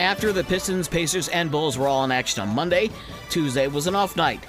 After the Pistons, Pacers, and Bulls were all in action on Monday, Tuesday was an off night.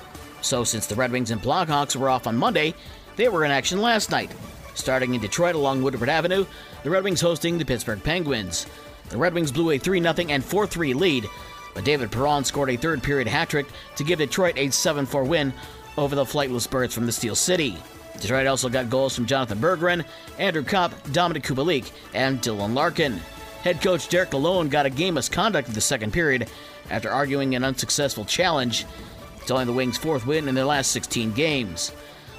So, since the Red Wings and Blackhawks were off on Monday, they were in action last night. Starting in Detroit along Woodward Avenue, the Red Wings hosting the Pittsburgh Penguins. The Red Wings blew a 3 0 and 4 3 lead, but David Perron scored a third period hat trick to give Detroit a 7 4 win over the flightless Birds from the Steel City. Detroit also got goals from Jonatan Berggren, Andrew Copp, Dominik Kubalik, and Dylan Larkin. Head coach Derek Lalonde got a game misconduct in the second period after arguing an unsuccessful challenge. It's only the Wings' fourth win in their last 16 games.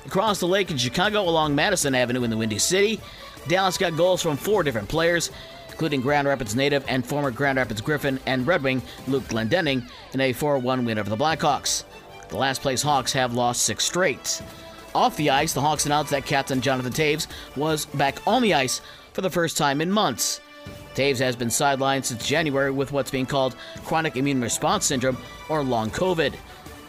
Across the lake in Chicago along Madison Avenue in the Windy City, Dallas got goals from four different players, including Grand Rapids native and former Grand Rapids Griffin and Red Wing Luke Glendening in a 4 1 win over the Blackhawks. The last place Hawks have lost six straight. Off the ice, the Hawks announced that captain Jonathan Toews was back on the ice for the first time in months. Toews has been sidelined since January with what's being called chronic immune response syndrome or long COVID.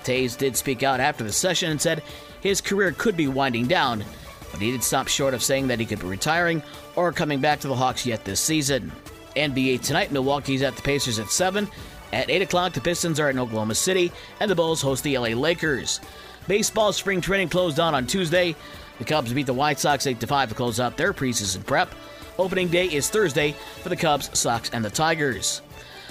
Toews did speak out after the session and said his career could be winding down, but he did stop short of saying that he could be retiring or coming back to the Hawks yet this season. NBA tonight, Milwaukee's at the Pacers at 7. At 8 o'clock, the Pistons are in Oklahoma City, and the Bulls host the LA Lakers. Baseball spring training closed on on Tuesday. The Cubs beat the White Sox 8 5 to close out their preseason prep. Opening day is Thursday for the Cubs, Sox, and the Tigers.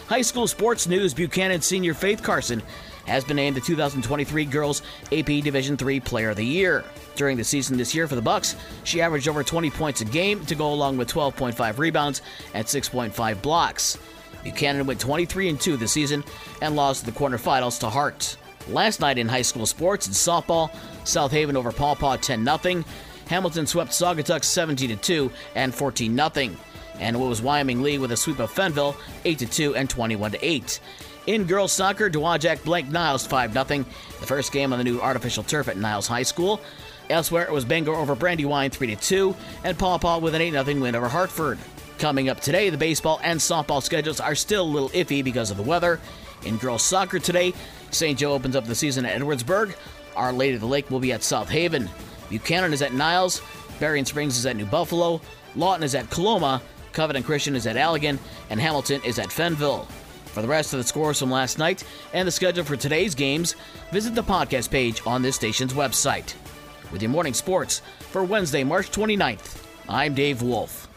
High school sports news Buchanan senior Faith Carson has been named the 2023 Girls AP Division III Player of the Year. During the season this year for the Bucks, she averaged over 20 points a game to go along with 12.5 rebounds and 6.5 blocks. Buchanan went 23 and 2 this season and lost the quarterfinals to Hart. Last night in high school sports in softball, South Haven over Paw Paw 10 0. Hamilton swept Saugatuck 17 2 and 14 0. And it was Wyoming Lee with a sweep of Fenville 8 2 and 21 8. In girls soccer, Dowagiac blanked Niles 5 0, the first game on the new artificial turf at Niles High School. Elsewhere, it was Bangor over Brandywine 3 2, and Paw Paw with an 8 0 win over Hartford. Coming up today, the baseball and softball schedules are still a little iffy because of the weather. In girls soccer today, St. Joe opens up the season at Edwardsburg. Our Lady of the Lake will be at South Haven. Buchanan is at Niles, Berrien Springs is at New Buffalo, Lawton is at Coloma, Covenant Christian is at Allegan, and Hamilton is at Fenville. For the rest of the scores from last night and the schedule for today's games, visit the podcast page on this station's website. With your morning sports for Wednesday, March 29th, I'm Dave Wolf.